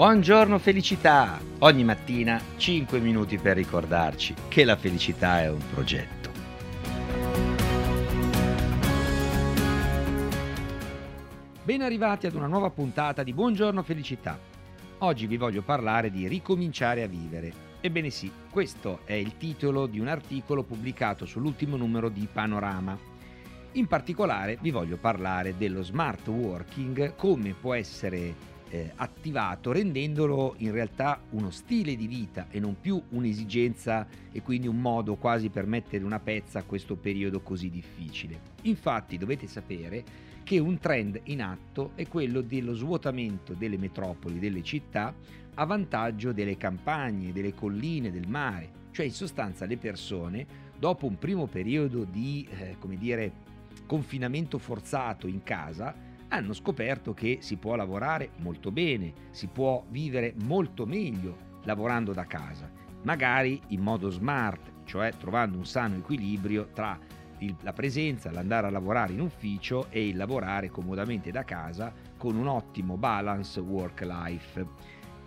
Buongiorno felicità! Ogni mattina 5 minuti per ricordarci che la felicità è un progetto. Ben arrivati ad una nuova puntata di Buongiorno felicità. Oggi vi voglio parlare di ricominciare a vivere. Ebbene sì, questo è il titolo di un articolo pubblicato sull'ultimo numero di Panorama. In particolare vi voglio parlare dello smart working, come può essere eh, attivato rendendolo in realtà uno stile di vita e non più un'esigenza e quindi un modo quasi per mettere una pezza a questo periodo così difficile. Infatti dovete sapere che un trend in atto è quello dello svuotamento delle metropoli, delle città, a vantaggio delle campagne, delle colline, del mare. Cioè in sostanza le persone, dopo un primo periodo di, eh, come dire, confinamento forzato in casa, hanno scoperto che si può lavorare molto bene, si può vivere molto meglio lavorando da casa, magari in modo smart, cioè trovando un sano equilibrio tra il, la presenza, l'andare a lavorare in ufficio e il lavorare comodamente da casa con un ottimo balance work-life.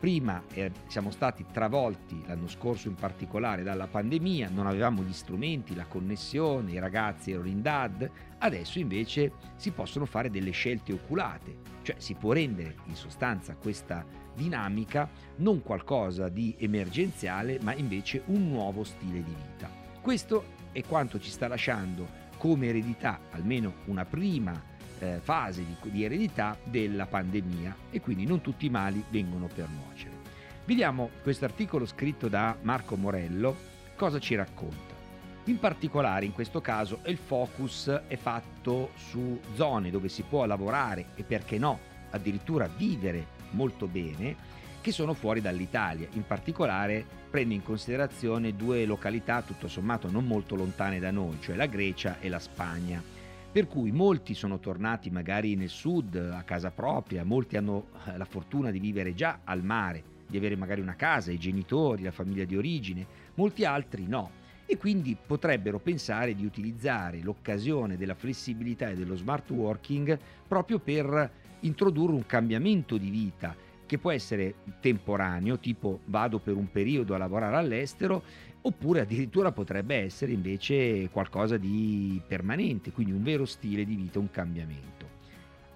Prima eh, siamo stati travolti l'anno scorso in particolare dalla pandemia, non avevamo gli strumenti, la connessione, i ragazzi erano in DAD, adesso invece si possono fare delle scelte oculate, cioè si può rendere in sostanza questa dinamica non qualcosa di emergenziale, ma invece un nuovo stile di vita. Questo è quanto ci sta lasciando come eredità, almeno una prima eh, fase di, di eredità della pandemia e quindi non tutti i mali vengono per nuocere. Vediamo questo articolo scritto da Marco Morello, cosa ci racconta. In particolare in questo caso il focus è fatto su zone dove si può lavorare e perché no addirittura vivere molto bene che sono fuori dall'Italia. In particolare prende in considerazione due località tutto sommato non molto lontane da noi, cioè la Grecia e la Spagna per cui molti sono tornati magari nel sud a casa propria, molti hanno eh, la fortuna di vivere già al mare, di avere magari una casa, i genitori, la famiglia di origine, molti altri no. E quindi potrebbero pensare di utilizzare l'occasione della flessibilità e dello smart working proprio per introdurre un cambiamento di vita che può essere temporaneo, tipo vado per un periodo a lavorare all'estero, oppure addirittura potrebbe essere invece qualcosa di permanente, quindi un vero stile di vita, un cambiamento.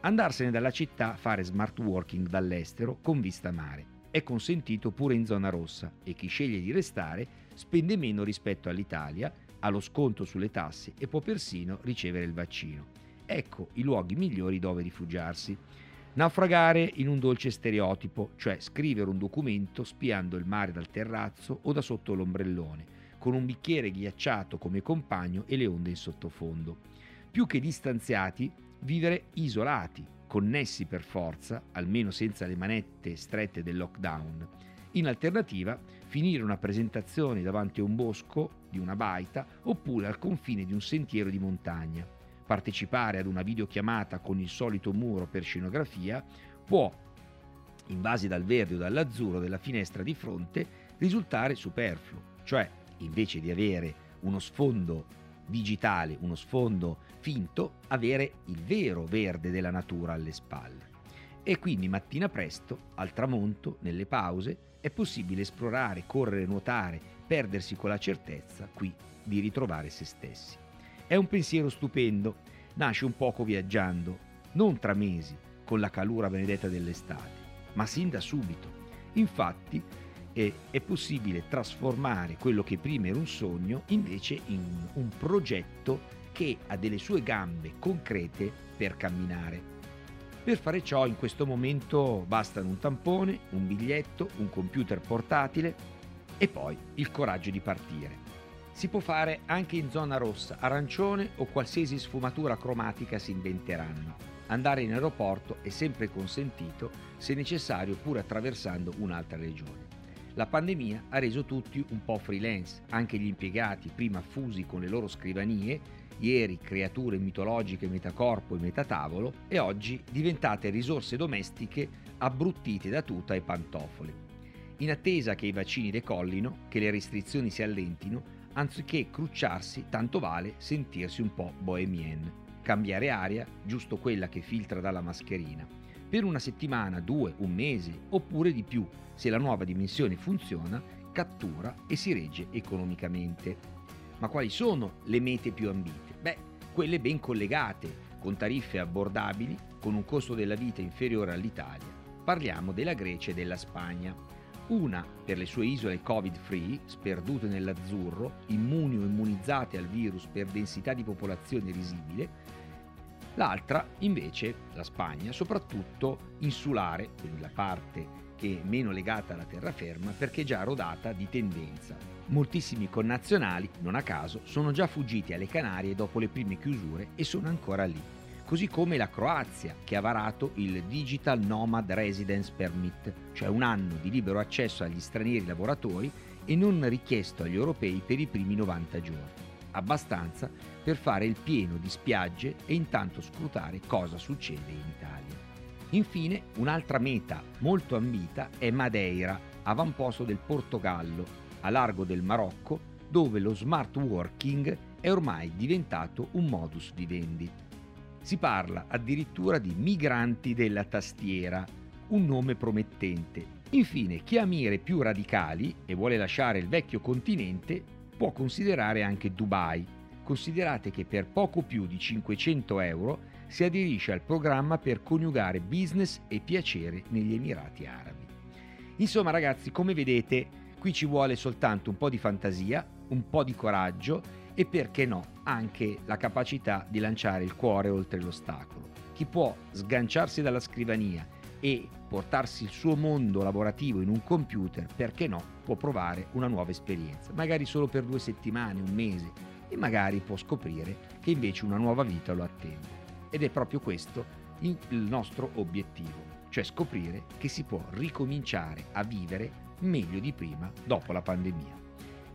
Andarsene dalla città, fare smart working dall'estero con vista mare. È consentito pure in zona rossa e chi sceglie di restare spende meno rispetto all'Italia, ha lo sconto sulle tasse e può persino ricevere il vaccino. Ecco i luoghi migliori dove rifugiarsi. Naufragare in un dolce stereotipo, cioè scrivere un documento spiando il mare dal terrazzo o da sotto l'ombrellone, con un bicchiere ghiacciato come compagno e le onde in sottofondo. Più che distanziati, vivere isolati, connessi per forza, almeno senza le manette strette del lockdown. In alternativa, finire una presentazione davanti a un bosco di una baita oppure al confine di un sentiero di montagna partecipare ad una videochiamata con il solito muro per scenografia può, invasi dal verde o dall'azzurro della finestra di fronte, risultare superfluo, cioè invece di avere uno sfondo digitale, uno sfondo finto, avere il vero verde della natura alle spalle. E quindi mattina presto, al tramonto, nelle pause, è possibile esplorare, correre, nuotare, perdersi con la certezza qui di ritrovare se stessi. È un pensiero stupendo, nasce un poco viaggiando, non tra mesi, con la calura benedetta dell'estate, ma sin da subito. Infatti è, è possibile trasformare quello che prima era un sogno invece in un progetto che ha delle sue gambe concrete per camminare. Per fare ciò in questo momento bastano un tampone, un biglietto, un computer portatile e poi il coraggio di partire. Si può fare anche in zona rossa, arancione o qualsiasi sfumatura cromatica si inventeranno. Andare in aeroporto è sempre consentito, se necessario pure attraversando un'altra regione. La pandemia ha reso tutti un po' freelance, anche gli impiegati, prima fusi con le loro scrivanie, ieri creature mitologiche metacorpo e metatavolo, e oggi diventate risorse domestiche abbruttite da tuta e pantofole. In attesa che i vaccini decollino, che le restrizioni si allentino, anziché crucciarsi, tanto vale sentirsi un po' bohemien. cambiare aria, giusto quella che filtra dalla mascherina, per una settimana, due, un mese oppure di più, se la nuova dimensione funziona, cattura e si regge economicamente. Ma quali sono le mete più ambite? Beh, quelle ben collegate, con tariffe abbordabili, con un costo della vita inferiore all'Italia. Parliamo della Grecia e della Spagna. Una per le sue isole covid-free, sperdute nell'azzurro, immuni o immunizzate al virus per densità di popolazione risibile, l'altra invece, la Spagna, soprattutto insulare, quindi la parte che è meno legata alla terraferma perché già rodata di tendenza. Moltissimi connazionali, non a caso, sono già fuggiti alle Canarie dopo le prime chiusure e sono ancora lì. Così come la Croazia, che ha varato il Digital Nomad Residence Permit, cioè un anno di libero accesso agli stranieri lavoratori e non richiesto agli europei per i primi 90 giorni. Abbastanza per fare il pieno di spiagge e intanto scrutare cosa succede in Italia. Infine, un'altra meta molto ambita è Madeira, avamposto del Portogallo, a largo del Marocco, dove lo smart working è ormai diventato un modus vivendi. Si parla addirittura di migranti della tastiera, un nome promettente. Infine, chi ha mire più radicali e vuole lasciare il vecchio continente può considerare anche Dubai. Considerate che per poco più di 500 euro si aderisce al programma per coniugare business e piacere negli Emirati Arabi. Insomma ragazzi, come vedete, qui ci vuole soltanto un po' di fantasia, un po' di coraggio e perché no, anche la capacità di lanciare il cuore oltre l'ostacolo. Chi può sganciarsi dalla scrivania e portarsi il suo mondo lavorativo in un computer, perché no, può provare una nuova esperienza, magari solo per due settimane, un mese, e magari può scoprire che invece una nuova vita lo attende. Ed è proprio questo il nostro obiettivo, cioè scoprire che si può ricominciare a vivere meglio di prima dopo la pandemia.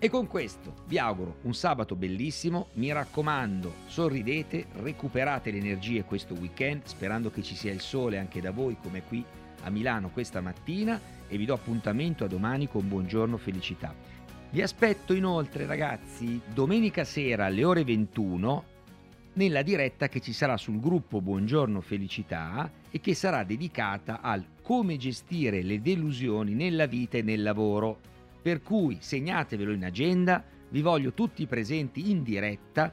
E con questo vi auguro un sabato bellissimo, mi raccomando sorridete, recuperate le energie questo weekend sperando che ci sia il sole anche da voi come qui a Milano questa mattina e vi do appuntamento a domani con buongiorno felicità. Vi aspetto inoltre ragazzi domenica sera alle ore 21 nella diretta che ci sarà sul gruppo Buongiorno Felicità e che sarà dedicata al come gestire le delusioni nella vita e nel lavoro. Per cui segnatevelo in agenda, vi voglio tutti presenti in diretta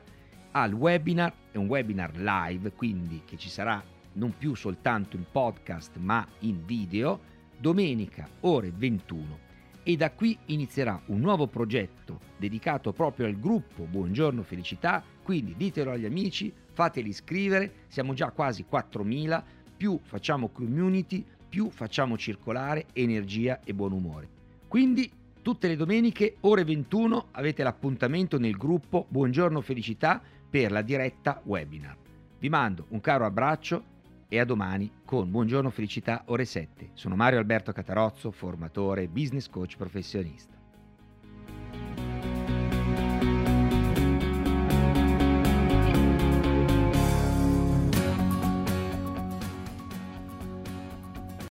al webinar, è un webinar live, quindi che ci sarà non più soltanto in podcast ma in video, domenica ore 21 e da qui inizierà un nuovo progetto dedicato proprio al gruppo Buongiorno Felicità, quindi ditelo agli amici, fateli iscrivere, siamo già quasi 4.000, più facciamo community, più facciamo circolare energia e buon umore. Quindi tutte le domeniche ore 21 avete l'appuntamento nel gruppo Buongiorno Felicità per la diretta webinar. Vi mando un caro abbraccio e a domani con Buongiorno Felicità ore 7. Sono Mario Alberto Catarozzo, formatore, business coach professionista.